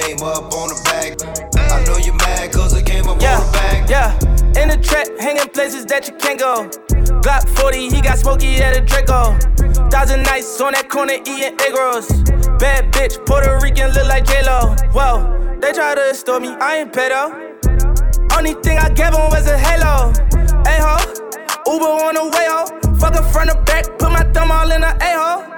came up on the bag. I know you mad cause I came up Yeah, on the bag. yeah. In the trap, hanging places that you can't go. Glock 40, he got smoky at a Draco. Thousand nights on that corner eating egg rolls. Bad bitch, Puerto Rican, look like J-Lo. Whoa, they try to extort me, I ain't pedo. Only thing I gave him was a halo. Hey ho, Uber on the way ho. Fuck her front or back, put my thumb all in the a hole.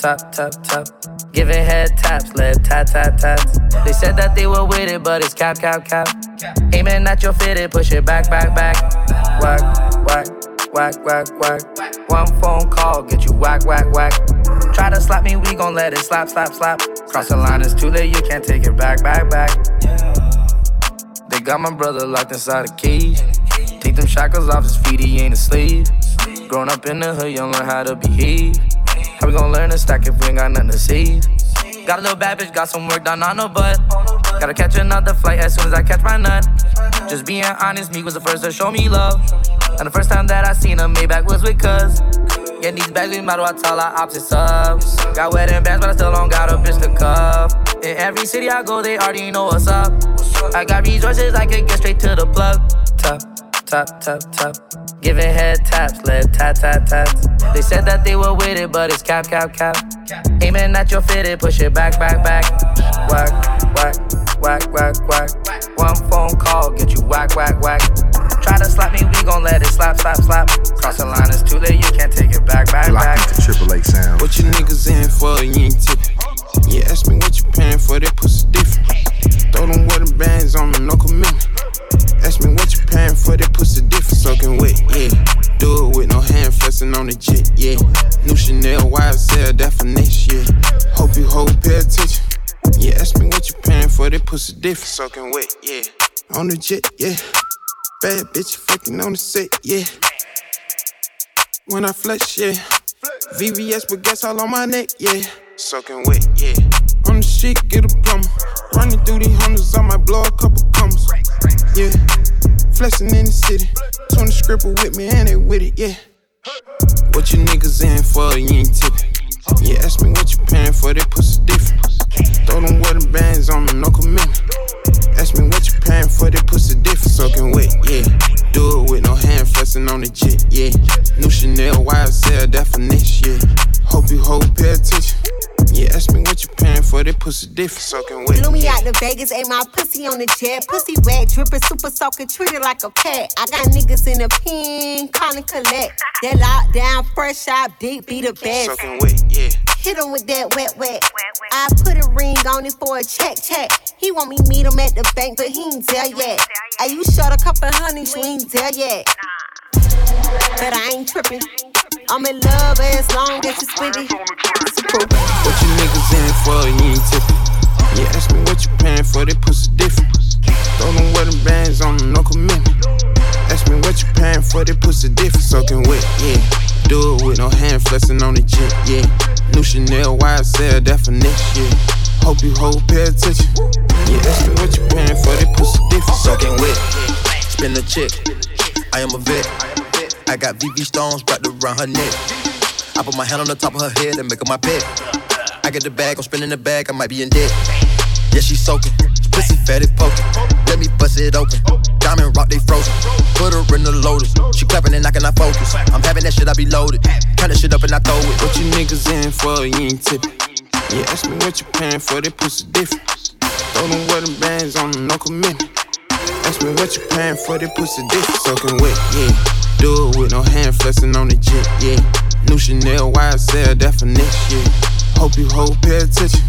top, top, top. Giving head taps, lip tap, tap, taps. They said that they were with it, but it's cap, cap, cap. Aiming at your fitted, push it back, back, back. Whack, whack, whack, whack, whack. One phone call, get you whack, whack, whack. Try to slap me, we gon' let it slap, slap, slap. Cross the line, it's too late, you can't take it back, back, back. They got my brother locked inside a cage. Take them shackles off his feet, he ain't a slave. Grown up in the hood, you learn how to behave. How we gon' learn to stack if we ain't got nothing to save? Got a little bad bitch, got some work done on her butt. Gotta catch another flight as soon as I catch my nut. Just being honest, me was the first to show me love. And the first time that I seen a Maybach was with cuz. Getting these bags, we model, I tell our opposites up. Got wedding bands, but I still don't got a bitch to cuff. In every city I go, they already know what's up. I got resources, I can get straight to the plug. Top, top, top, top. Giving head taps, lip tap, tap, taps. They said that they were with it, but it's cap, cap, cap. Aiming at your fitted, push it back, back, back. Whack, whack, whack, whack, whack. One phone call, get you whack, whack, whack. Try to slap me, we gon' let it slap, slap, slap. Cross the line, it's too late, you can't take it back, back, Locked back. into Triple A sound. What you niggas in for? You ain't tipping. Yeah, ask me what you paying for. That pussy different. Throw them wedding bands on me, no commitment. Ask me what you paying for. That pussy different. Soaking wet, yeah. Do it with no hand flexing on the jet, yeah. New Chanel YSL, that finesse, yeah. Hope you hold, pay attention. Yeah, ask me what you paying for. That pussy different. Soaking wet, yeah. On the jet, yeah. Bad bitch fucking on the set, yeah. When I flex, yeah. VVS with gas all on my neck, yeah. Soaking wet, yeah. Street, get a plumber. Running through these hundreds, I might blow a couple commas. Yeah. Flexing in the city. 20 scribble with me and they with it, yeah. What you niggas in for? You ain't tipping. Yeah, ask me what you paying for. That pussy different. Throw them wedding bands on me, no commitment. Ask me what you paying for. That pussy different. Soaking wet, yeah. Do it with no hand flexing on the jet, yeah. New Chanel YSL, finesse, yeah. Hope you hold, pay attention. Yeah, ask me what you paying for. That pussy different. Soaking wet. Flew me out to Vegas, ate my pussy on the jet. Pussy wet, dripping, super soaking, treated like a pet. I got niggas in the pen, calling collect. That lockdown, fresh out, deep, be the best. Soaking wet, yeah. Hit him with that wet, wet. I put a ring on it for a check, check. He want me meet him at the bank, but he ain't there yet. Hey, you short a couple honeys, you ain't there yet. But I ain't tripping. I'm in love as long as you spend it. What you niggas in for? You ain't tipping. Yeah, ask me what you paying for. That pussy different. Throw them wedding bands on them, no commitment. Ask me what you paying for. That pussy different. Soaking wet, yeah. Do it with no hand flexing on the jet, yeah. New Chanel YSL, that finesse, yeah. Hope you hold pay attention. Yeah, ask me what you paying for, that pussy different. Soaking wet, spin the chick. I am a vet. I got VV stones wrapped around her neck. I put my hand on the top of her head and make her my pet. I get the bag, I'm spinning the bag, I might be in debt. Yeah, she soaking, pussy fat it poking. Let me bust it open. Diamond rock, they frozen. Put her in the lotus. She clapping and I focus. I'm having that shit, I be loaded. Turn that shit up and I throw it. What you niggas in for? You ain't tipping. Yeah, ask me what you paying for, that pussy different. Throw them wedding bands on no commitment. Ask me what you paying for, that pussy dick Soaking wet, yeah. Do it with no hand flexing on the jet, yeah. New Chanel YSL definition, yeah. Hope you hold pay attention.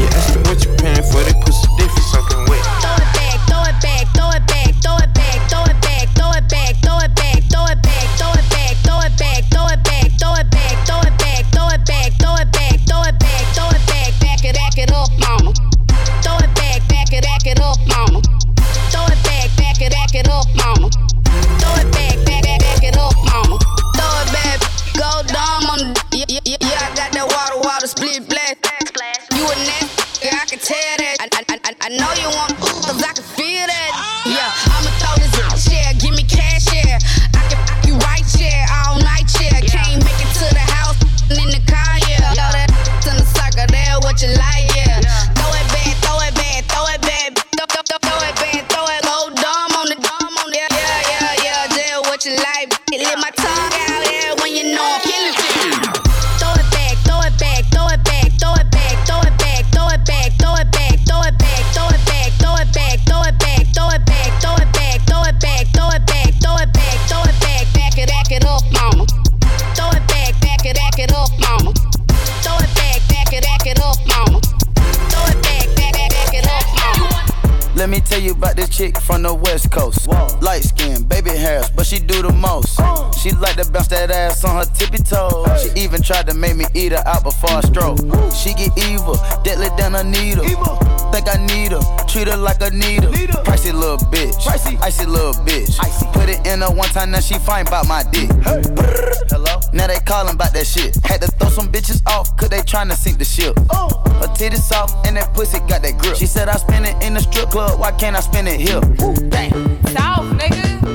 Yeah, ask me what you paying for, that pussy dick Soaking wet. Throw it back, throw it back, throw it back, throw it back, time, now fine about my dick. Hello? Now they callin' about that shit. Had to throw some bitches off, cause they tryna sink the ship. Oh. Her titties soft, and that pussy got that grip. She said I spend it in the strip club, why can't I spend it here? Bang. South, nigga.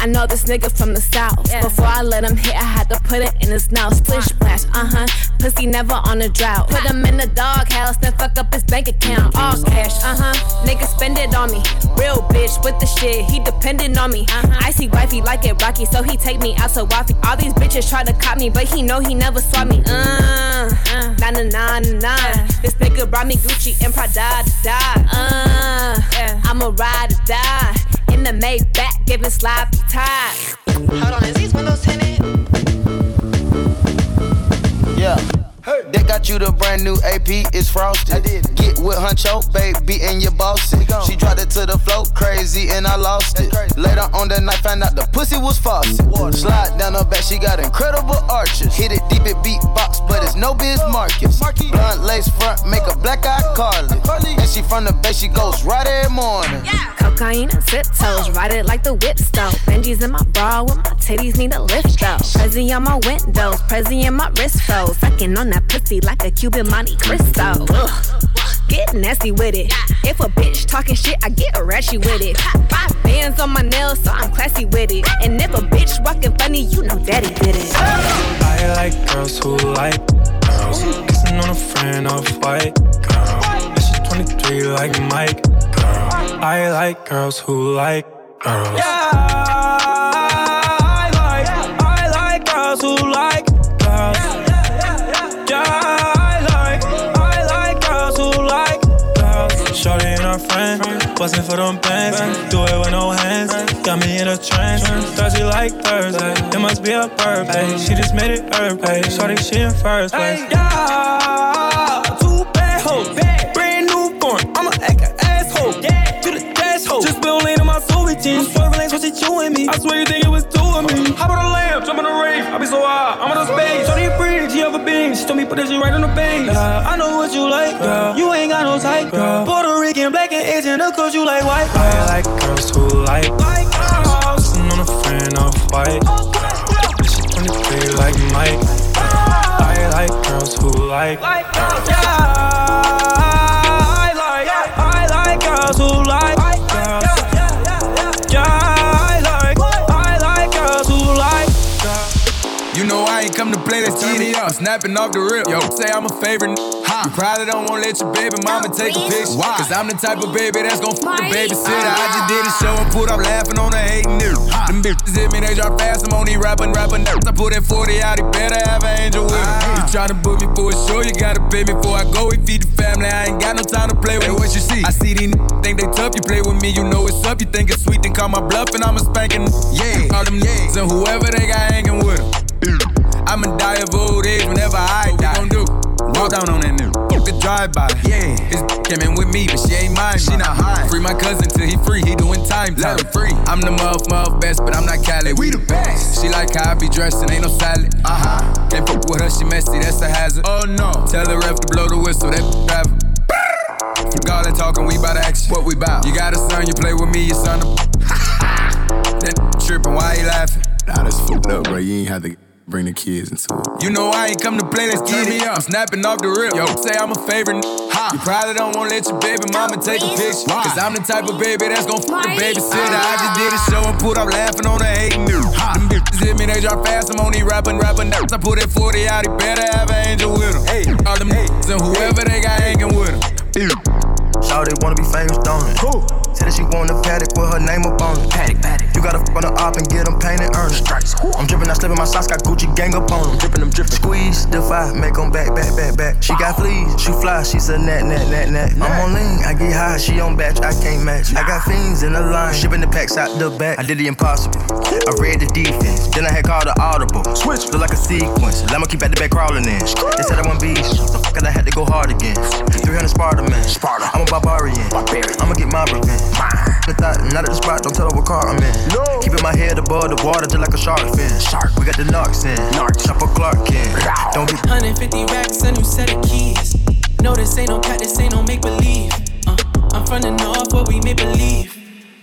I know this nigga from the south. Before I let him hit, I had to put it in his mouth. Splish splash, uh huh. Pussy never on a drought. Put him in the doghouse, then fuck up his bank account. All cash, uh huh. Nigga spend it on me. Real bitch with the shit, he dependent on me. I see wifey like it rocky, so he take me out to wifey. All these bitches try to cop me, but he know he never swap me. Uh, nah nah nah nah nah. This nigga brought me Gucci and Prada to die. Uh, I'ma ride or die. In the Maybach, giving sloppy time. Hold on, is these windows tinted? Yeah. They got you the brand new AP, it's frosted. I did. Get with Huncho, baby, and your boss it. She dropped it to the floor, crazy, and I lost it. Later on that night, found out the pussy was faucet. Slide down her back, she got incredible arches. Hit it deep, it beatbox, but it's no Biz Markie. Blunt lace front, make a black eye Carly. And she from the bay, she goes right every morning. Yeah. Cocaine and sip toes, ride it like the whip stove. Benji's in my bra with my titties need a lift though. Prezi on my windows, Prezi in my wrist froze. Sucking on that pussy like a Cuban Monte Cristo. Ugh. Get nasty with it. If a bitch talking shit, I get ratchet with it. Five bands on my nails, so I'm classy with it. And if a bitch walking funny, you know daddy did it. I like girls who like girls. Kissing on a friend off white girl. And she's 23 like Mike girl. I like girls who like girls. Yeah, bustin' for them bands. Do it with no hands, got me in a trance. Thursday like Thursday, it must be a birthday. She just made it birthday. Shorty, she in first place. Yeah, lanes, what she chewing me. I swear you think it was two of me. Hop on the lamp, jump on the rave. I be so high, I'm on the space. Shorty a freak, she have a beam. She told me put that shit right on the base. Yeah, I know what you like, girl. You ain't got no type, girl. Puerto Rican, black and Asian, of course you like white. I like girls who like white girls. Sitting on a friend off white. Oh, she 23 like Mike. I like girls. who like. Yeah, I let's get it up. Snapping off the rip, yo. Say I'm a favorite. Huh. You probably don't wanna let your baby mama take a picture. Why? Cause I'm the type of baby that's gon' fuck the babysitter. I ah. just did a show and put up laughing on the hating nigga. Them bitches hit me, they drop fast. I'm on these rapping, rapping nerves. I put that 40 out, he better have an angel with him. Ah. You tryna book me for a show, you gotta pay me before I go. We feed the family, I ain't got no time to play with. Hey, what you see? I see these n- think they tough. You play with me, you know it's up. You think it's sweet, then call my bluff and I'm a spanking. Yeah, all them yeah. and whoever they got hanging with them. Mm. I'ma die of old age whenever I die. What we gon' do? Walk down on that nigga. the drive by. Yeah. His came in with me, but she ain't mine. She not high. Free my cousin till he free. He doing time. Let him free. I'm the muff, muff best, but I'm not Cali. We the best. She like how I be dressed and ain't no salad. Uh huh. Can't fuck with her, she messy. That's a hazard. Oh no. Tell the ref to blow the whistle. That driver. Fuck all that talking, we bout to action. What we bout? You got a son, you play with me, your son. that tripping, why he laughing? Nah, that's fucked up, bro. You ain't have to bring the kids into it. You know I ain't come to play, let's get it. I'm snapping off the rip. Yo, say I'm a favorite. Ha. You probably don't wanna let your baby mama take a picture. Cause I'm the type of baby that's gon' fuck the babysitter. I just did a ah. show and put up laughing on the hating nigga. Them bitches hit me, they drop fast. I'm on these rapping, rapping nerves. I put that 40 out, he better have an angel with him. Hey, all them niggas and whoever they got hanging with him. Shawty wanna be famous, don't it? Cool. Said that she want a paddock with her name up on it. Paddock, paddock. You gotta f on the op and get them painted, earn it. Stripes. I'm drippin', I slippin' my socks, got Gucci gang up on them. Drippin' them drippin'. Squeeze, defy, make them back, back, back, back. She got fleas, she fly, she's a nat, nat, nat, nat. I'm on lean, I get high, she on batch, I can't match. I got fiends in the line, shipping the packs out the back. I did the impossible. I read the defense, then I had called the audible. Switch, look like a sequence. I'ma keep at the back crawling in. They said I want beast, the fuck I had to go hard again. 300 Sparta man, Sparta. I'm a barbarian. I'ma get my revenge. The thought, not at the spot, don't tell her what car I'm in. No. Keeping my head above the water just like a shark fin. Shark. We got the narcs in. Narcs. Chopper Clark in. Don't be 150 racks, a new set of keys. No, this ain't no cat, this ain't no make believe. Uh, I'm from the north where we make believe.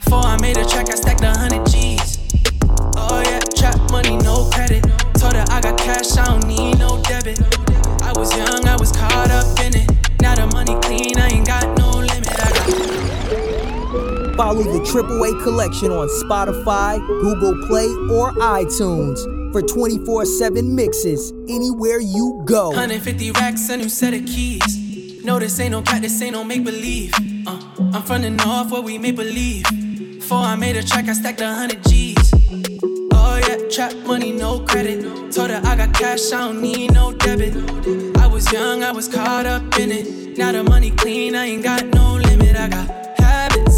Before I made a track, I stacked a hundred G's. Oh yeah, trap money, no credit. Told her I got cash, I don't need no debit. I was young, I was caught up in it. Now the money clean, I ain't got no limit. I got Follow the Triple A collection on Spotify, Google Play, or iTunes for 24 7 mixes anywhere you go. 150 racks, a new set of keys. No, this ain't no cat, this ain't no make believe. Uh, I'm the north where we make believe. Before I made a track, I stacked a hundred G's. Oh yeah, trap money, no credit. Told her I got cash, I don't need no debit. I was young, I was caught up in it. Now the money clean, I ain't got no limit. I got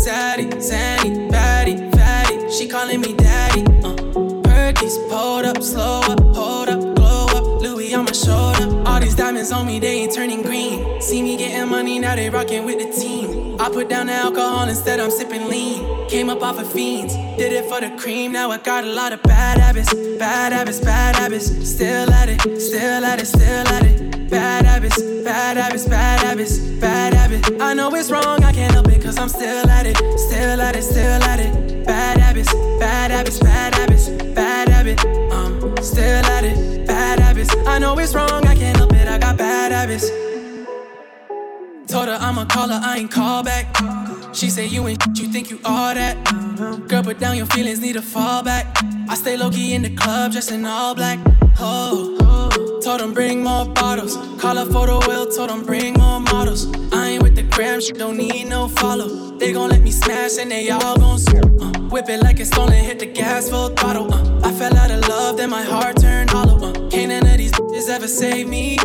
saddy, zanny, batty, fatty. She calling me daddy. Uh, Perkies, pulled up, slow up, hold up, glow up. Louis on my shoulder. These diamonds on me, they ain't turning green. See me getting money, now they rocking with the team. I put down the alcohol instead, I'm sipping lean. Came up off of fiends, did it for the cream. Now I got a lot of bad habits, bad habits, bad habits. Still at it, still at it, still at it. Bad habits, bad habits, bad habits, bad habit. I know it's wrong, I can't help it, cause I'm still at it, still at it, still at it. Bad habits, her I'ma call her, I ain't call back. She say you ain't you think you all that. Girl, put down your feelings, need a fall back. I stay low key in the club, dressed in all black. Oh, told them bring more bottles. Call her for the wheel, told them bring more models. I ain't with the gram, she don't need no follow. They gon' let me smash and they all gon' uh, Whip it like it's stolen, hit the gas full throttle. Uh, I fell out of love, then my heart turned hollow. Uh, can't none of these bitches ever save me.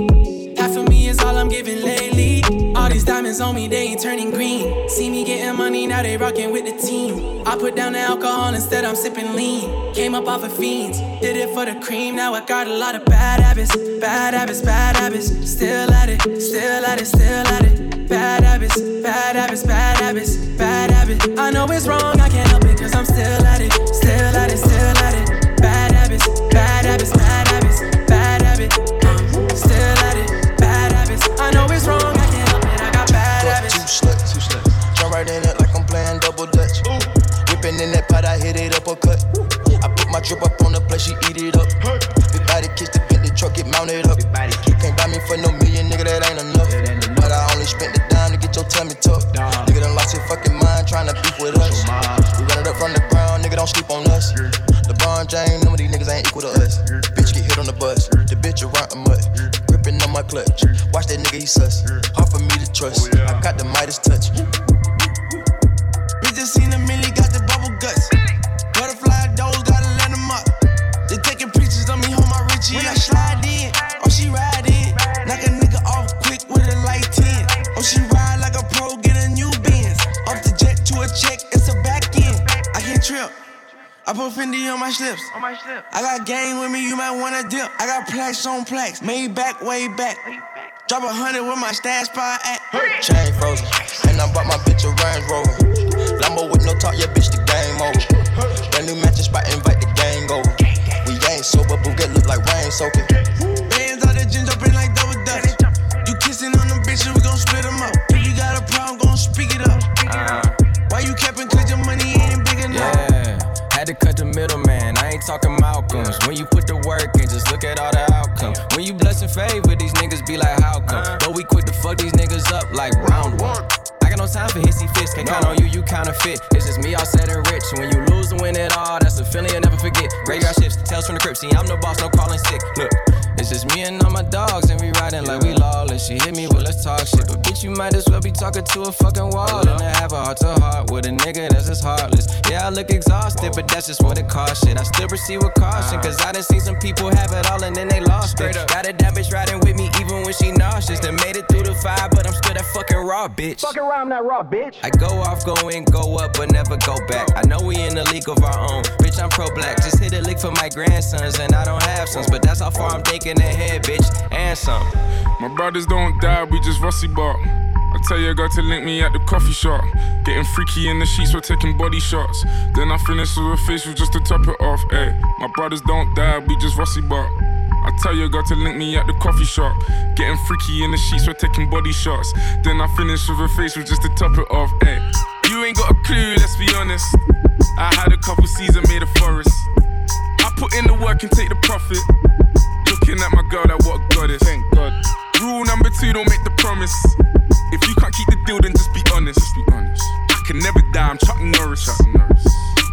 Half of me is all I'm giving lately. All these diamonds on me, they ain't turning green. See me getting money, now they rocking with the team. I put down the alcohol, instead I'm sipping lean. Came up off of fiends, did it for the cream. Now I got a lot of bad habits, bad habits, bad habits. Still at it, still at it, still at it. Bad habits, bad habits, bad habits, bad habit. I know it's wrong, I can't help it, cause I'm still at it, still at it, still at it. Bad habits, bad habits, bad habits, bad habit. In it like I'm playing double dutch. Whipping in that pot, I hit it uppercut. I put my drip up on the plate, she eat it up. Big body kiss the Bentley truck, get mounted up. Can't buy me for no million, nigga. that ain't enough. But I only spent the dime to get your tummy tucked. Nigga done lost your fucking mind trying to beef with us. We run it up from the ground, nigga, don't sleep on us. LeBron James, none of these niggas ain't equal to us. Bitch get hit on the bus, the bitch around the mud. Gripping on my clutch. Watch that nigga, he sus. Hard for me to trust. Oh, I got the Midas touch. Put Fendi on my slips. On my slip. I got game with me, you might wanna dip. I got plaques on plaques, made back, way back. Drop a hundred with my stash spot at. Chain frozen. And I bought my bitch a Range Rover. Lambo with no talk, yeah, bitch, the game over. Brand new matches spot, invite the gang over. We ain't sober, Bugatti look like rain soaking. Bands out the gin When you put the work in, just look at all the outcomes. When you blessing favor, these niggas be like, how come? Uh-huh. But we quick to fuck these niggas up like round one. I got no time for hissy fits. Can't count on you, you counterfeit. It's just me all set and rich. When you lose and win it all, that's a feeling you'll never forget. Graveyard shifts, tales from the crypt. See, I'm the boss, no calling sick. Look, it's just me and all my dogs, shit. But bitch, you might as well be talking to a fucking wall. And I have a heart to heart with a nigga that's just heartless. Yeah, I look exhausted, but that's just what it costs shit. I still proceed with caution, cause I done seen some people have it all and then they lost it. Got a damn bitch riding with me even when she nauseous. Raw bitch. Fuck around that raw bitch. I go off, go in, go up, but never go back. I know we in a league of our own. Bitch, I'm pro black. Just hit a lick for my grandsons, and I don't have sons. But that's how far I'm thinking ahead, bitch. And some. My brothers don't die, we just rusty bark. I tell your girl to link me at the coffee shop. Getting freaky in the sheets, we're taking body shots. Then I finish with a facial just to top it off. Ayy, my brothers don't die, we just rusty bark. I tell your girl to link me at the coffee shop. Getting freaky in the sheets, we're taking body shots. Then I finish with a facial just to top it off. Ayy, you ain't got a clue, let's be honest. I had a couple seasons made a forest. I put in the work and take the profit. Looking at my girl, that what a goddess. Thank God. Rule number two, don't make the promise. If you can't keep the deal, then just be honest. Just be honest. I can never die, I'm Chuck Norris. Chuck Norris.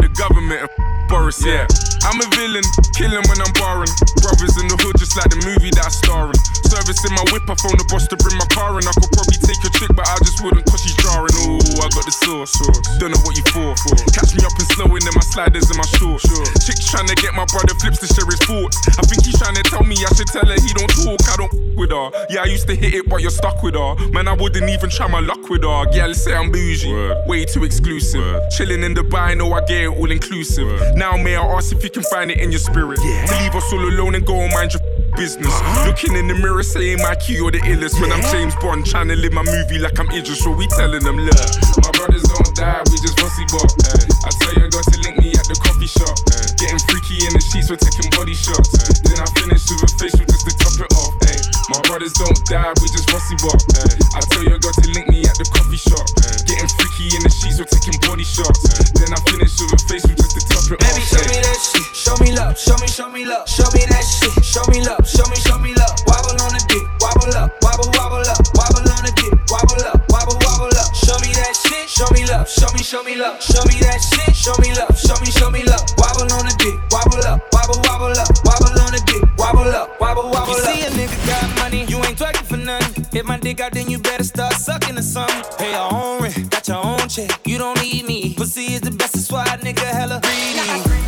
The government of Boris, yeah. I'm a villain, killing when I'm barring. Brothers in the hood, just like the movie that I star in. Service in my whip, I phone the boss to bring my car in. I could probably take a chick, but I just wouldn't cause she's jarring. Ooh, I got the sauce. Don't know what you for. Catch me up and slowing in my sliders and my shorts. Chicks trying to get my brother flips to share his thoughts. I think he's trying to tell me I should tell her he don't talk. I don't with her. Yeah, I used to hit it, but you're stuck with her. Man, I wouldn't even try my luck with her. Yeah, let's say I'm bougie. Way too exclusive. Chilling in Dubai, know I get it all inclusive. Now, may I ask if you can find it in your spirit? To leave us all alone and go and mind your business. Uh-huh. Looking in the mirror, saying my key or the illest. When I'm James Bond, trying to live my movie like I'm Idris. So we telling them, look, my brothers don't die, we just fussy bop. I tell you, I got to link me at the coffee shop. Getting freaky in the sheets, we're taking body shots. Then I finish with a facial just to top it off. Ay. My brothers don't die, we just fussy bop. I tell you, I got to link me at the coffee shop. Getting freaky in the sheets, we're taking body shots. Then I finish with a facial just to top it Baby, off. show me that shit. Show me love. Show me, show me love. Show me that shit. Show me love. Show me, show me love. Wobble on the dick. Wobble up. Wobble, wobble up. Wobble on the dick. Wobble up. Wobble, wobble up. Show me that shit. Show me love. Show me, show me love. Show me that shit. Show me love. Show me, show me love. Wobble on the dick. Wobble up. Wobble, wobble up. Wobble on the dick. Wobble up. Wobble, wobble up. You see a nigga got money, you ain't twerking for nothing. Hit my dick out, then you better start sucking or something. Pay your own nigga hella greedy.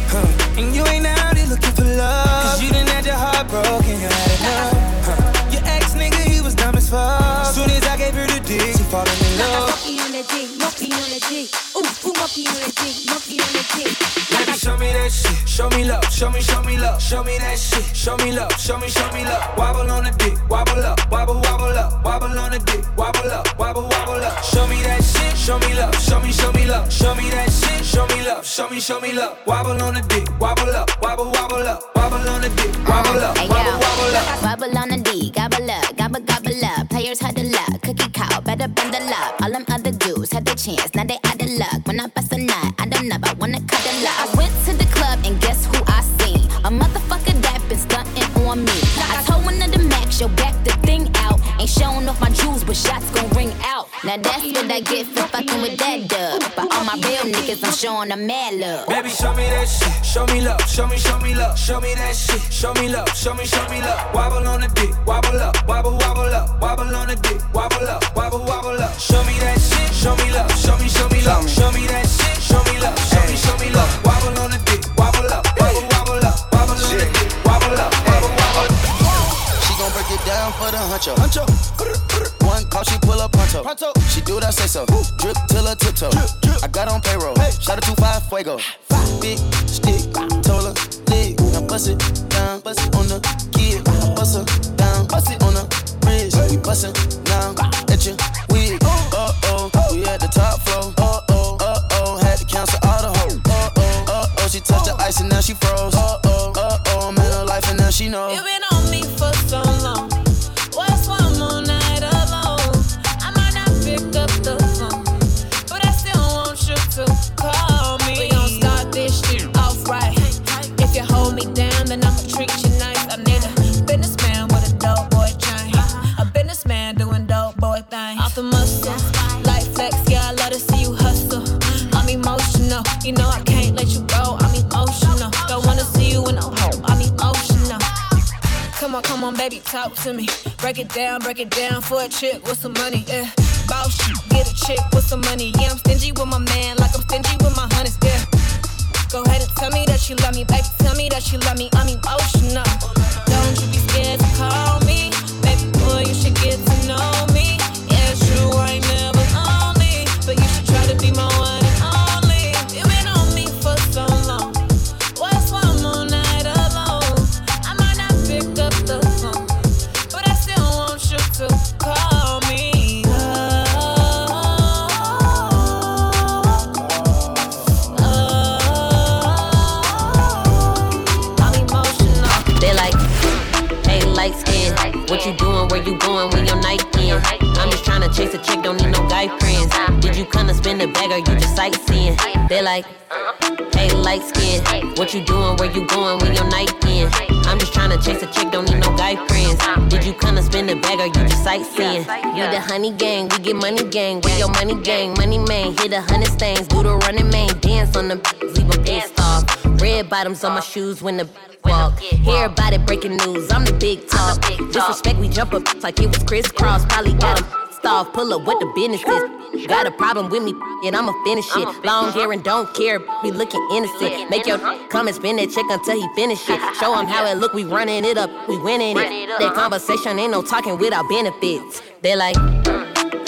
Huh. And you ain't out here looking for love. Cause you done had your heart broken, you had enough. Huh. Your ex nigga, he was dumb as fuck. Soon as I gave her the dick, she falling in love. Monkey on the dick, monkey on the dick. Ooh, ooh, monkey on the dick, monkey on the dick. Baby, show me that shit. Show me love. Show me, show me love. Show me that shit. Show me love. Show me, show me love. Wobble on the dick. Wobble up. Wobble, wobble up. Wobble on the dick. Wobble up. Wobble, wobble up. Show me that shit. Show me love. Show me, show me love. Show me that shit. Show me love. Show me, show me love. Wobble on the dick. Wobble up. Wobble, wobble up. Wobble on the dick. Wobble up. Hey, Wobble, wobble up. Wobble on the D, gobble up, gobble gobble up. Players huddle up, cookie cow, better bundle up. All them other dudes had their chance, now they out of luck. When I bust a nut, I don't know, I wanna cuddle up. I went to the club and guess who Now that's what I get for fucking with that dub. But all my real niggas, I'm showing them mad love. Baby, show me that shit. Show me love. Show me, show me love. Show me that shit. Show me love. Show me, show me love. Wobble on the dick. Wobble up. Wobble, wobble up. Wobble on the dick. Wobble up. Wobble, wobble up. Show me that shit. Show me love. Show me, show me love. Show me that shit. Show me love. Show me, show me love. Wobble on the dick. Wobble up. Wobble, wobble up. Wobble on the dick. Wobble up. Wobble, wobble up. She gon' break it down for the huncho. Huncho. One call, she pull up pronto. pronto. She do what I say so. Drip till her tiptoe. I got on payroll. Shout out to five fuego. Big stick, told her leg. Now bust it down, bust it on the kid. Bust her down, bust it on the bridge. We bustin' now at your wig. Uh oh, we at the top floor. Uh oh, uh oh, had to cancel all the hoes. Uh oh, uh oh, she touched the ice and now she froze. Uh oh, uh oh, man her life and now she knows. You know I can't let you go. I'm emotional, don't wanna see you in a hole. I'm emotional. Come on, come on, baby, talk to me. Break it down, break it down for a chick with some money, yeah. Boss get a chick with some money. Yeah, I'm stingy with my man, like I'm stingy with my honeys, yeah. Go ahead and tell me that you love me, baby. Tell me that you love me. I'm emotional. Don't you be scared to call me, baby boy. You should get to know What you doing? Where you going when your night in? I'm just trying to chase a chick, don't need no guy friends. Did you come to spend a bag or you just sightseeing? They like, hey, light skin. What you doing? Where you going when your night in? I'm just trying to chase a chick, don't need no guy friends. Did you come to spend a bag or you just sightseeing? You the honey gang, we get money gang. We your money gang, money man. Hit a hundred stains, do the running man. Dance on the leave them pissed off. Red bottoms on my shoes when the walk. Hear about it, breaking news. I'm the big talk. Disrespect, we jump up like it was crisscross. Probably got him off. Pull up what the business is. Got a problem with me, and I'ma finish it. Long hair and don't care, be looking innocent. Make your come and spin that check until he finish it. Show him how it look, we running it up, we winning it. That conversation ain't no talking without benefits. They like,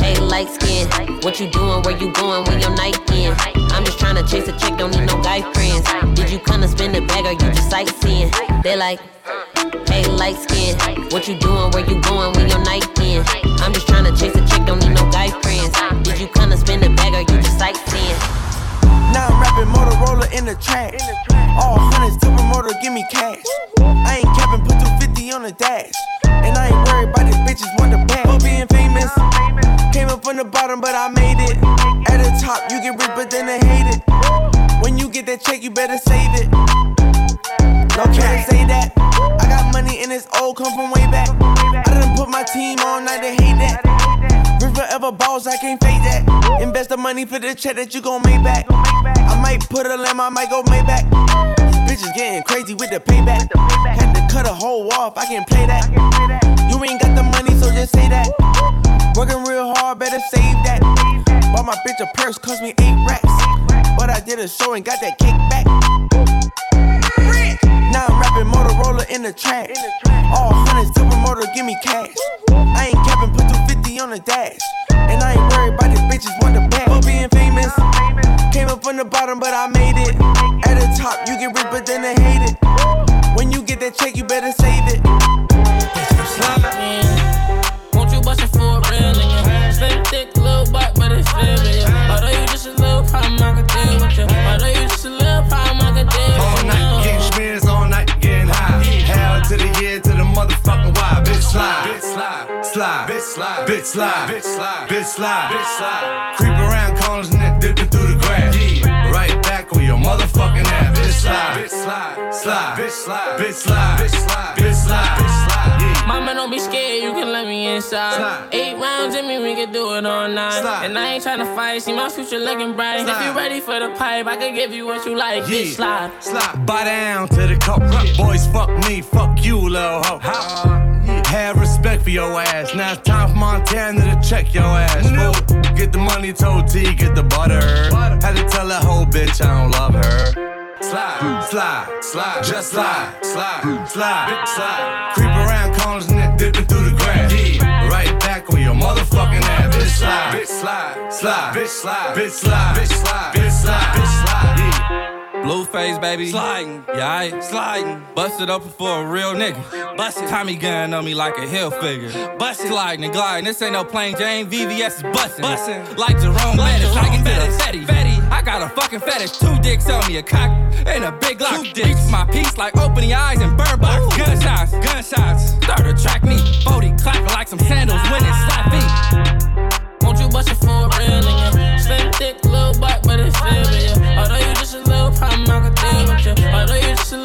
hey, light skin, what you doing? Where you going when your night in? I'm just trying to chase a chick, don't need no guy friends. Did you come to spend a bag or you just sightseeing? They like, hey, light skin, what you doing? Where you going when your night in? I'm just trying to chase a chick, don't need no guy friends. Did you come to spend a bag or you just sightseeing? Now I'm rapping Motorola in the trash. All hundreds, tell promoter, give me cash. I ain't capping, put 250 on the dash. And I ain't worried about these bitches want the bag. For being famous, came up from the bottom, but I made it. At the top, you get rich, but then they hate it. When you get that check, you better save it. No can't say that. I got money and it's old, come from way back. I done put my team on, now they hate that. Rich forever balls, I can't fake that. Invest the money for the check that you gon' make back. I might put a lamb, I might go Maybach. Bitches getting crazy with the payback. Had to cut a hole off, I can't play that. You ain't got the money, so just say that. Working real hard, better save that. Bought my bitch a purse, cost me eight racks. But I did a show and got that kick back. Now I'm rapping Motorola in the trash. All hundreds, promoter, give me cash. I ain't capping, put 250 on the dash. And I ain't worried about these bitches want the bag. For being famous, came up from the bottom, but I made it. At the top, you get rich, but then they hate it. When you get that check, you better save it. You bust it for a real nigga? Slim thick, little butt, but it's slim, yeah. Although you just a little problem, I can deal with you. Although you just a little problem, I can deal All with you. night getting spins, all night getting high. Hell to the year to the motherfucking why. Bitch slide, bitch slide, slide, bitch slide, bitch slide, bitch slide, bitch slide, bitch slide. Creep around corners and then dipping through the grass. Right back on your motherfucking ass. Bitch slide, bitch slide, slide, bitch slide, bitch slide, bitch slide, bitch slide, bitch slide. Yeah. Mama, don't be scared, you can let me inside. Slide. Eight rounds in me, we can do it all night. Slide. And I ain't tryna fight, see my future looking bright. Slide. If you ready for the pipe, I can give you what you like. Yeah. Bitch, slide. Slide. Buy down to the cup. Boys, fuck me, fuck you, little hoe. Have respect for your ass. Now it's time for Montana to check your ass. No. Get the money, told T, get the butter. butter. Had to tell that whole bitch I don't love her. Slide, slide, slide, just slide, slide, slide, slide. Creep around and dipping through the grass. Yeah, right back on your motherfucking ass. Bitch slide, bitch slide, slide, bitch slide, bitch slide, bitch slide, bitch slide, bitch slide. Yeah. Blueface, baby. Sliding. Yeah, I sliding. Busted up for a real nigga. Busted. Tommy gun on me like a hill figure. Busted. Sliding and gliding. This ain't no plain Jane. VVS is busting. Busting. Like Jerome like Bettis. Can get a fetty. Fetty. I got a fucking fetish. Two dicks on me, a cock and a big lock. Two dicks. my piece like opening eyes and burn box. Gunshots. Gunshots. Start to track me. 40 clapping like some sandals when it slap me. Won't you bust it for real nigga? Slim, thick, little butt, but it's still yeah. Although you just a little problem, I could deal with you. Although you just a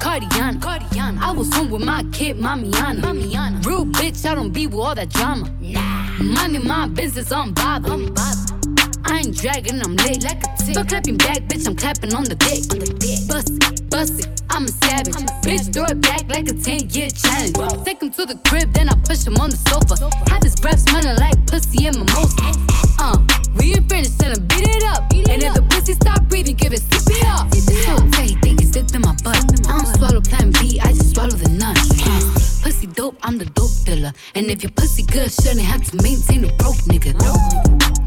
Cardiana. Cardiana. I was home with my kid, Mamiana. Mamiana. Real bitch, I don't be with all that drama. Nah. Money, my business, I'm bothered. I'm bothered. I ain't dragging, I'm lit like a tick. But clapping back, bitch, I'm clapping on the dick. On the dick. Bust it, bust it, I'm a savage. I'm a bitch, throw it back like a 10 year challenge. Whoa. Take him to the crib, then I push him on the sofa. sofa. Have his breath smelling like pussy and mimosa. Uh, we ain't finished, tell him beat it up. Beat it and up. if the pussy stop breathing, give it CPR. So say, think it's dipped in my butt. I don't swallow plan B, I just swallow the nut. Uh, pussy dope, I'm the dope dealer. And if your pussy good, shouldn't have to maintain a broke nigga.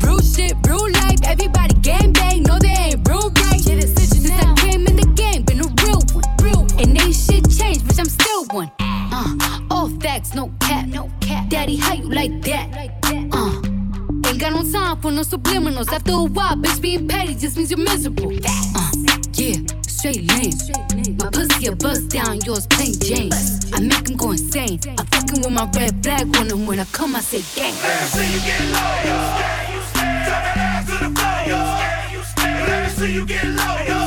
Real shit, real life, everybody gang bang. No, they ain't real right. Shit is such Since I came in the game, been a real one. Real one. And ain't shit changed, bitch, I'm still one. Uh, all facts, no cap. No cap. Daddy, how you like that? Uh, ain't got no time for no subliminals. After a while, bitch, being petty just means you're miserable. Uh, yeah straight lane. My pussy a bust down, yours plain Jane. I make him go insane. I'm fucking with my red flag on him. When I come, I say gang. Let me see you get low, yo. Turn that ass to the floor. Let me see you get low.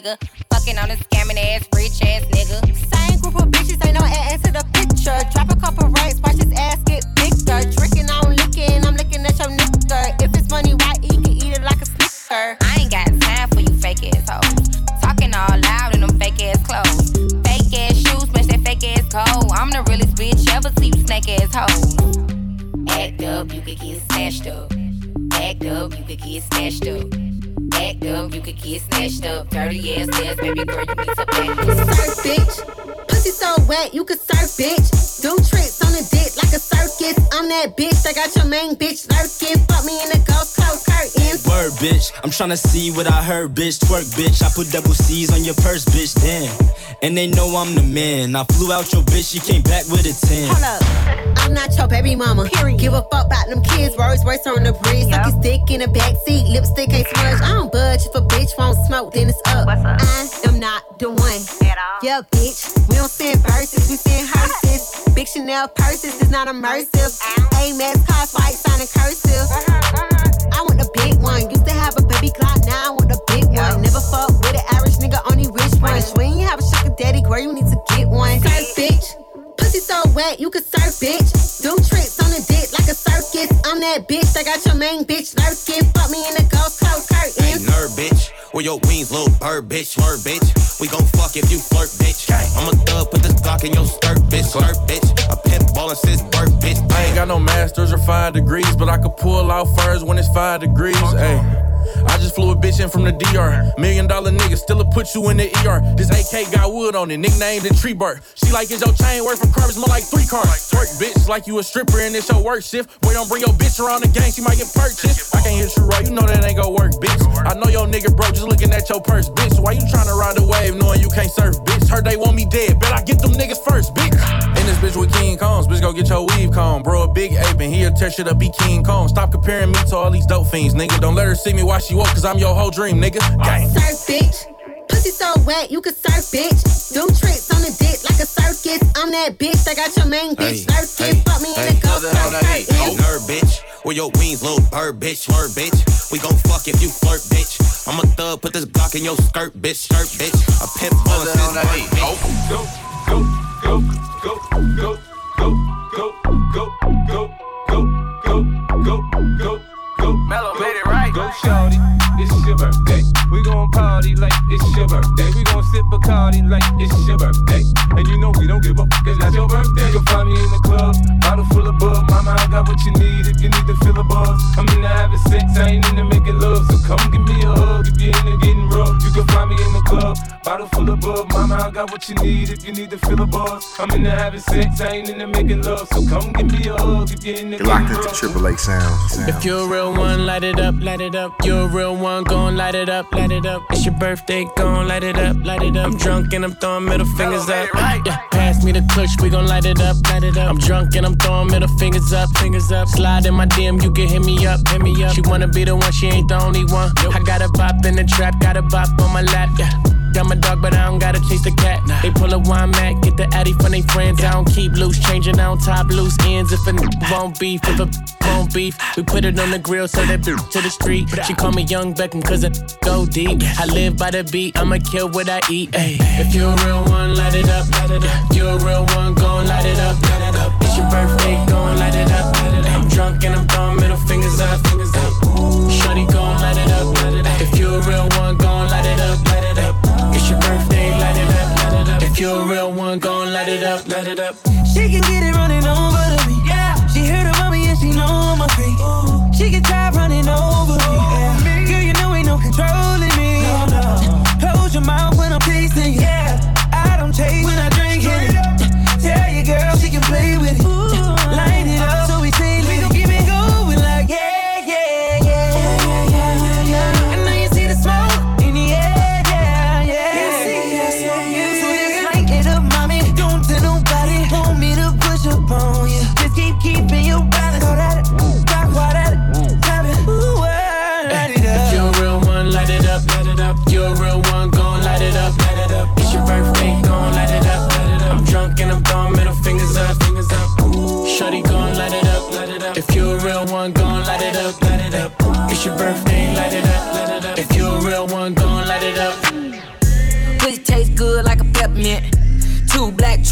Call bitch. Pussy so wet, you could surf, bitch. Do tricks on the dick like a circus. I'm that bitch I got your main bitch lurking. Fuck me in the ghost close curtains. Word, bitch. I'm tryna see what I heard, bitch. Twerk, bitch. I put double C's on your purse, bitch. Damn. And they know I'm the man. I flew out your bitch, she came back with a 10. Hold up. I'm not your baby mama. Period. Give a fuck about them kids. Words, words on the bridge. Yep. Suck his dick in the backseat. Lipstick ain't smudge. I don't budge. If a bitch won't smoke, then it's up. What's up? I am not the one. At all. Yeah, bitch. We don't send verses, we send hearses. Big Chanel purses is not immersive. Amex car fight signing cursive. Uh-huh, uh-huh. I want the big one. Used to have a baby clock, now I want the big one. Never fuck with an average nigga, only rich ones. When you have a sugar daddy girl, you need to get one. Surf, bitch. Pussy so wet, you can surf, bitch. Do tricks on the dick like a circus. I'm that bitch that got your main bitch lurking. Fuck me in the Gulf Coast curtain. Hey, nerd, bitch. Where your wings, little bird, bitch, word, bitch. We gon' fuck if you flirt, bitch. I'm a thug, put this Glock in your skirt, bitch, skirt, bitch. A pimp ballin' since birth, bitch. I ain't got no masters or five degrees, but I could pull out furs when it's five degrees. Hey. I just flew a bitch in from the DR. Million dollar nigga, still a put you in the ER. This AK got wood on it, nicknamed the tree bird. She like, is your chain worth from carbons more like three cars? Twerk bitch, like you a stripper and it's your work shift. Boy, don't bring your bitch around the gang, she might get purchased. I can't hit you right, you know that ain't gonna work, bitch. I know your nigga broke, just looking at your purse, bitch. Why you tryna ride the wave knowing you can't surf, bitch? Heard they want me dead, bet I get them niggas first, bitch. In this bitch with King Kongs, bitch, go get your weave comb. Bro, a big ape and he'll tear shit up, be King Kong. Stop comparing me to all these dope fiends, nigga. Don't let her see me while she woke, cause I'm your whole dream, nigga. Gang. Surf, bitch. Pussy so wet, you can surf, bitch. Do tricks on the dick like a circus. I'm that bitch that got your main bitch lurking. Fuck me in the Gulf Coast Hey, nerd, bitch. Where your wings, little bird, bitch, word, bitch. We gon' fuck if you flirt, bitch. I'm a thug, put this Glock in your skirt, bitch, skirt, bitch. A pimp ballin' since birth, bitch. Go, go, go, go, go, go, go, go, go, go, go, go, go, go. Mellow made it right. Go, shawty, it's your birthday. We gon' party like it's your birthday. We gon' sip Bacardi like it's your birthday. And you know we don't give a fuck, it's not your birthday. You can find me in the club, bottle full of bug. Mama, I got what you need if you need to feel a buzz. I'm into having sex, I ain't into making love. So come give me a hug if you're into getting rough. You can find me in the club, bottle full of bug. Mama, I got what you need if you need to feel a buzz. I'm into having sex, I ain't into making love. So come give me a hug if you're into You're locked into rough. Triple H sound. If you're a real one, light it up, light it up. You're a real one, gon' light it up, light it up. It's your birthday, gon' light it up, light it up. I'm drunk and I'm throwing middle fingers up. Yeah, pass me the clutch, we gon' light it up, light it up. I'm drunk and I'm throwing middle fingers up, fingers up. Slide in my DM, you can hit me up, hit me up. She wanna be the one, she ain't the only one. I got a bop in the trap, got a bop on my lap, yeah. Got my dog, but I don't gotta chase the cat. They pull a wine mat, get the addy from they friends. I don't keep loose, changing out top loose ends. If a n- won't beef, if a won't beef, we put it on the grill, so that to the street. She call me Young Beckham, cause it go deep. I live by the beat, I'ma kill what I eat. Ayy. If you're a real one, light it up, light. You're a real one, gon' light it up, light it up. It's your birthday, gon' light it up, light it up. I'm drunk and I'm throwing middle fingers up, fingers. Shorty light it up, light it up. If you're a real one, gon' light it up. Birthday, light it up, light it up. If you're a real one, gon' light it up, light it up. She can get it running over to me. Yeah. She heard about me and she know I'm a freak. She can try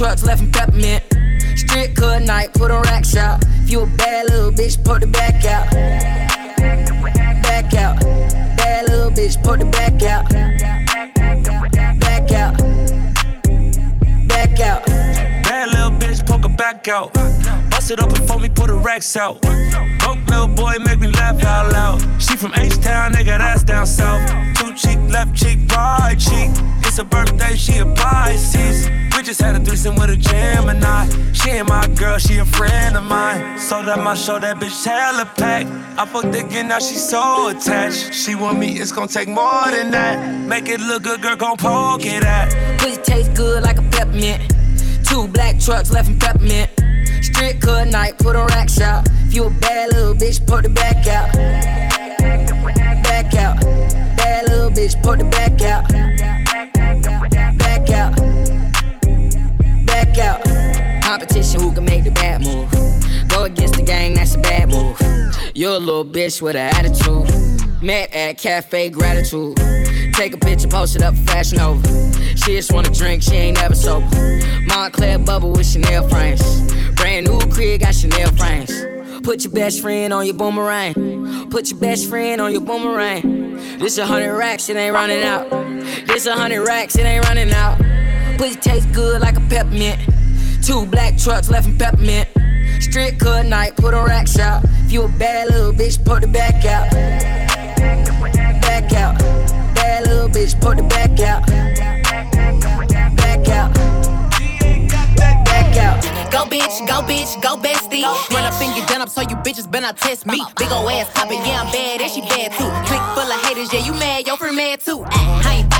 trucks left in peppermint. Strip cut night, put on rack shop. If you a bad little bitch, put the back out. Back out. Bad little bitch, put the back out. Back out. Back out. Bad little bitch, poke her back out. Bust it up before me put the racks out. Broke little boy, make me laugh out loud. She from H-Town, nigga, that's down south. Two cheek, left cheek, right cheek. It's her birthday, she a Pisces. We just had a threesome with a Gemini. She ain't my girl, she a friend of mine. So that my show, that bitch hella packed. I fucked again, now she so attached. She want me, it's gonna take more than that. Make it look good, girl, gon' poke it at. Pussy tastes good like a peppermint. Two black trucks left in peppermint. Strip cut night, put on rack shop. If you a bad little bitch, put the back out. Back out. Bad little bitch, put the back out. Back out. Competition, who can make the bad move? Go against the gang, that's a bad move. You're a little bitch with an attitude. Met at Cafe Gratitude. Take a picture, post it up, fashion over. She just wanna drink, she ain't never sober. Moncler bubble with Chanel frames. Brand new crib, got Chanel frames. Put your best friend on your boomerang. Put your best friend on your boomerang. This a hundred racks, it ain't running out. This a hundred racks, it ain't running out. Pussy taste good like a peppermint. Two black trucks left in peppermint. Strip cut night, put on racks out. If you a bad little bitch, put the back out. Back out. Bad little bitch, put the back out. Back out. Back out. Go bitch, go bitch, go bestie. Run up and get done up so you bitches better not test me. Big ol' ass poppin', yeah, I'm bad, and she bad too. Click full of haters, yeah, you mad, your friend mad too. Uh-huh. I ain't fighting with these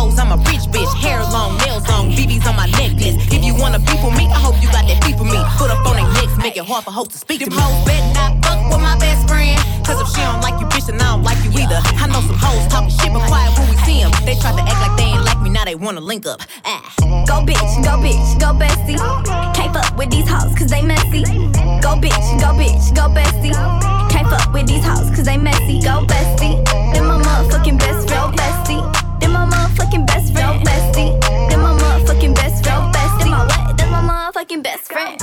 hoes, I'm a rich bitch. Hair long, nails long, BBs on my necklace. If you wanna be for me, I hope you got that beef for me. Put up on their necks, make it hard for hoes to speak to me. hoes bet not fuck with my best friend. Cause if she don't like you, bitch, then I don't like you either. I know some hoes talking shit, but quiet when we see them. They try to act like they ain't like me, now they wanna link up. Ah. Go bitch, go bitch, go bestie. Can't fuck with these hoes cause they messy. Go bitch, go bitch, go bestie. Can't fuck with these hoes cause they messy. Go bestie. Then my motherfucking best friend, bestie. Friend, bestie. Then my motherfucking best friend, bestie. My what? Then my motherfucking best friend.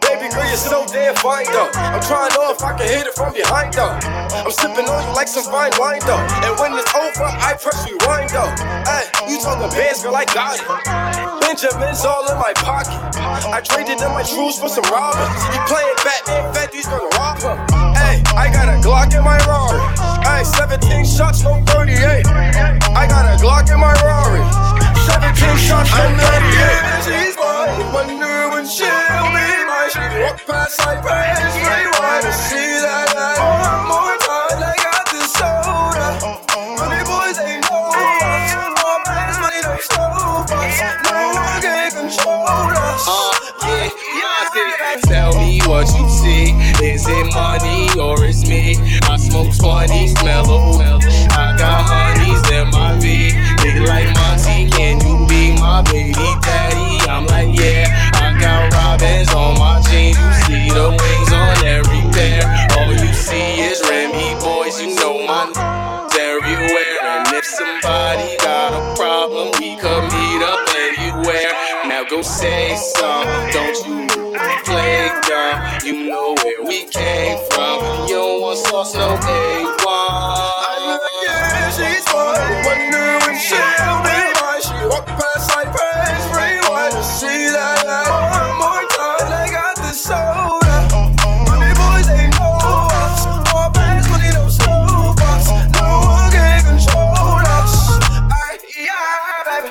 Baby girl, you're so damn fine though. I'm trying to know if I can hit it from behind though. I'm sipping on you like some fine wine though. And when it's over, I press rewind though. Hey, you talking bands, girl, I got it. Benjamin's all in my pocket. I traded in my shoes for some robbers. You playing Batman, Fenty's gonna rob her. Hey, I got a Glock in my Rari. Hey, 17 shots, no 38. I got a Glock in my Rari. 17 shots, no 38. She's mine. Wonder when she'll be mine. She walk past like praise. Rewind to see that light. One more time, I got this soda. Money boys ain't no us. All bands, money don't stop us. No one can control us. Uh, yeah, yeah, Tell me what you see. Is it money or it's me? I smoke 20, smell of don't want sauce, no A1. Yeah, she's. Wonder she'll be mine. She walk past praise. Rewind see that. One more time, I got yeah, baby.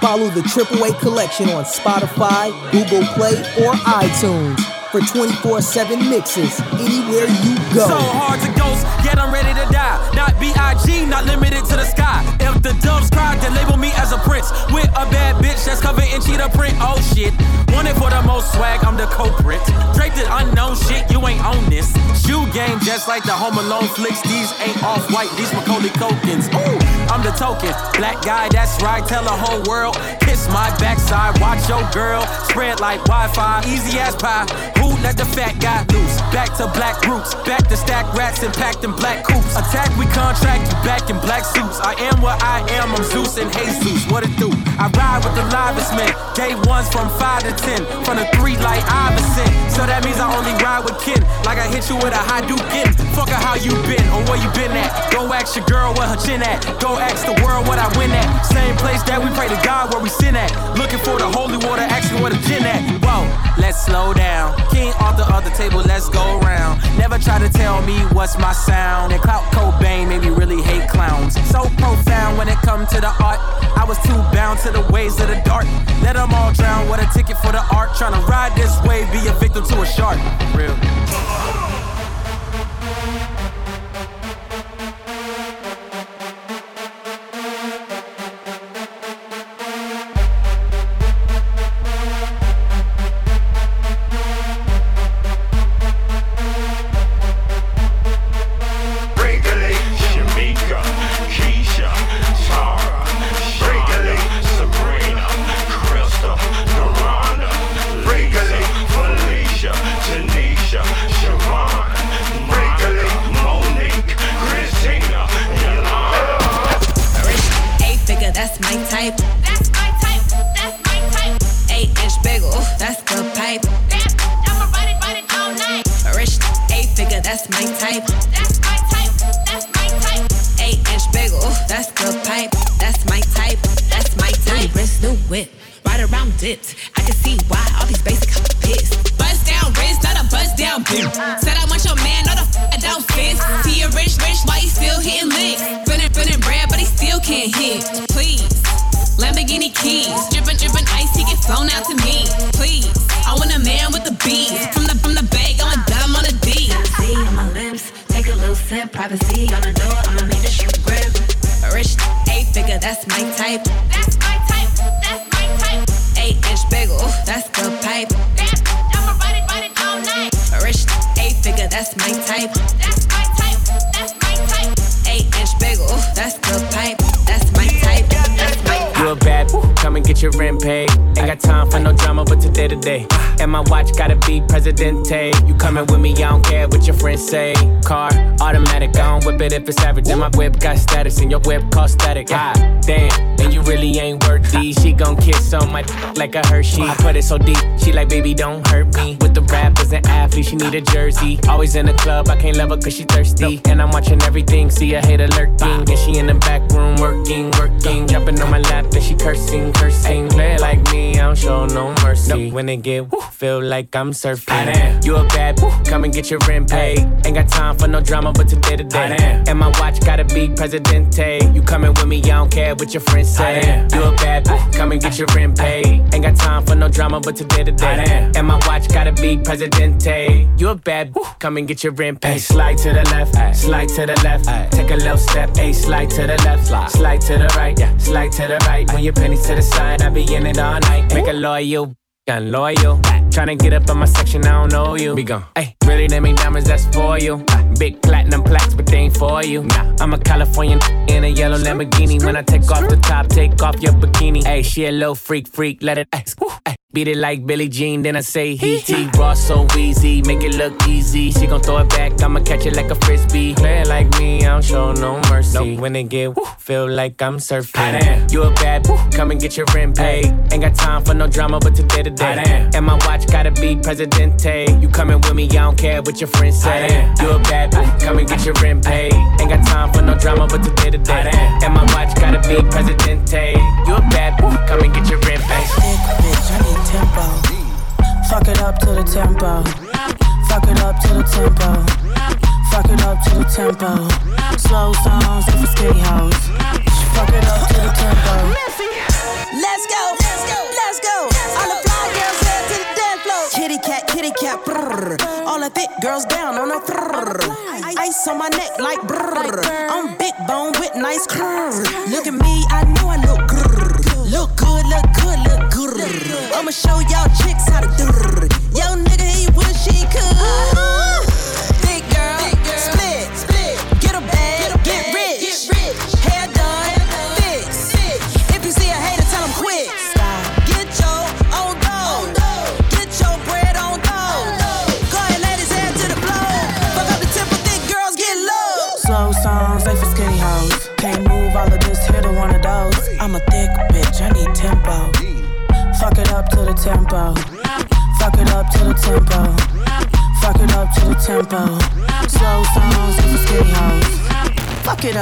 Follow the Triple A collection on Spotify, Google Play, or iTunes for 24 7 mixes anywhere you go. So hard to ghost, yet I'm ready to die. Not B.I.G., not limited to the sky. If the doves cry, then label me as a prince. With a bad bitch that's covered in cheetah print. Oh shit. Wanted for the most swag, I'm the culprit. Draped in unknown shit, you ain't on this. Shoe game just like the Home Alone flicks. These ain't off white, these Macaulay Culkins. Ooh, I'm the token. Black guy, that's right, tell the whole world. Kiss my backside, watch your girl. Spread like Wi Fi, easy as pie. Who let the fat guy loose? Back to black roots, back to stack rats and packed in black coops. Attack, we contract you back in black suits. I am what I am, I'm Zeus and Jesus. What it do? I ride with the livest men. Day ones from 5 to 10, from the 3 like Iverson. So that means I only ride with kin. Like I hit you with a high duke in. Fuck her how you been or where you been at. Go ask your girl where her chin at. Go ask the world what I win at. Same place that we pray to God where we sin at. Looking for the holy water, asking where the gin at. Whoa, let's slow down. King off the other table, let's go round. Never try to tell me what's my sound. And Clout Cobain made me really hate clowns. So profound when it come to the art. I was too bound to the ways of the dark. Let them all drown. What a ticket for the art. Trying to ride this wave, be a victim to a shark. Real. I can see why all these basic pissed. Bust down wrist, not a bust down bitch. Said I want your man, not a f- I don't fit. See a rich, rich, why he still hitting licks? Running, running bread, but he still can't hit. Please. Lamborghini keys, dripping, dripping ice, he get flown out to me. Please, I want a man with the beats. From the from the bag, I'm a dumb on the D. See on my lips, take a little sip. Privacy on the door, I'ma make the shoe grip. A rich eight figure, that's my type. That's my the pipe. I'ma ride it, ride it all night. A rich eight figure, that's my type. That's my type. That's my type. Eight inch bagel, that's the pipe. That's my type. That's my type. You a bad, come and get your rent paid. Ain't got time for no drama, but today today. And my watch gotta be Presidente. You coming with me, I don't care what your friends say. Car, automatic, I don't whip it if it's average. And my whip got status, and your whip cost static. Ah, damn, and you really ain't worthy. She gon' kiss on my like a Hershey. I put it so deep, she like, baby, don't hurt me. With the rappers and athletes, she need a jersey. Always in the club, I can't love her cause she thirsty. And I'm watching everything, see a hater lurking. And she in the back room working, working. Jumping on my lap, and she cursing, cursing. Play like me, I don't show no mercy. When it get woo, feel like I'm surfing. You a bad, woo, come and get your rent paid. Ain't got time for no drama, but today to day. And my watch gotta be Presidente. You coming with me, I don't care what your friends say. You a bad, woo, come and get your rent paid. Ain't got time for no drama, but today to day. And my watch gotta be Presidente. You a bad, woo, come and get your rent paid. Slide to the left, slide to the left. Take a little step, a slide to the left, slide to the right, yeah. slide to the right. When your pennies to the side, I be in it all night. Make a loyal. I'm loyal. Tryna get up on my section, I don't know you. Be gone. Hey, really, them ain't diamonds, that's for you. Ah. Big platinum plaques, but they ain't for you. Nah, I'm a Californian in a yellow Lamborghini. When I take off the top, take off your bikini. Hey, she a little freak, freak, let it. Ay, beat it like Billie Jean, then I say he he. Raw so easy, make it look easy. She gon' throw it back, I'ma catch it like a frisbee. Play it like me, I don't show no mercy. When it get woo, feel like I'm surfing. You a bad, woo, come and get your rent paid. Ain't got time for no drama, but today to day. And my watch gotta be Presidente. You coming with me, I don't care what your friends say. You a bad, woo, come and get your rent paid. Ain't got time for no drama, but today to day. And my watch gotta be Presidente. You a bad, woo, come and get your rent paid. Tempo. Fuck it up to the tempo. Fuck it up to the tempo. Fuck it up to the tempo. Slow songs for skinny hoes. Fuck it up to the tempo. Let's go, let's go, let's go. All the fly girls head to the dance floor. Kitty cat, kitty cat, brrr. All the thick girls down on the brrr. Ice on my neck like brrr. I'm big bone with nice curves. Look at me, I know I look grrr. Look good, look good, look good. I'ma show y'all chicks how to do. Yo, nigga, he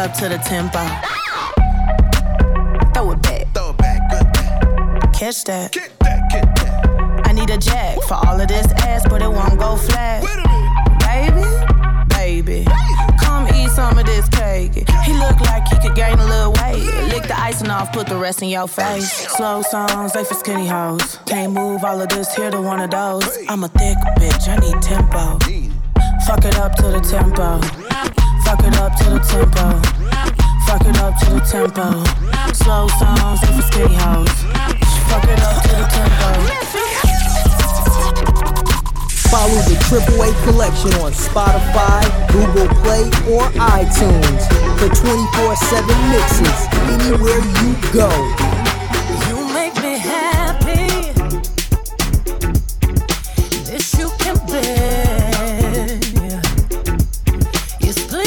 up to the tempo. Throw it back. Throw it back, good back. Catch that. Get that, get that. I need a jack for all of this ass, but it won't go flat. Baby, baby, come eat some of this cake. He look like he could gain a little weight. Lick the icing off, put the rest in your face. Slow songs, they for skinny hoes. Can't move all of this, here to one of those. I'm a thick bitch, I need tempo. Fuck it up to the tempo. Fuck it up to the tempo. Fuck it up to the tempo. Slow songs, for skinny hoes. Fuck it up to the tempo. Follow the Triple A collection on Spotify, Google Play, or iTunes for 24 7 mixes anywhere you go. You make me happy. This you can bear. Split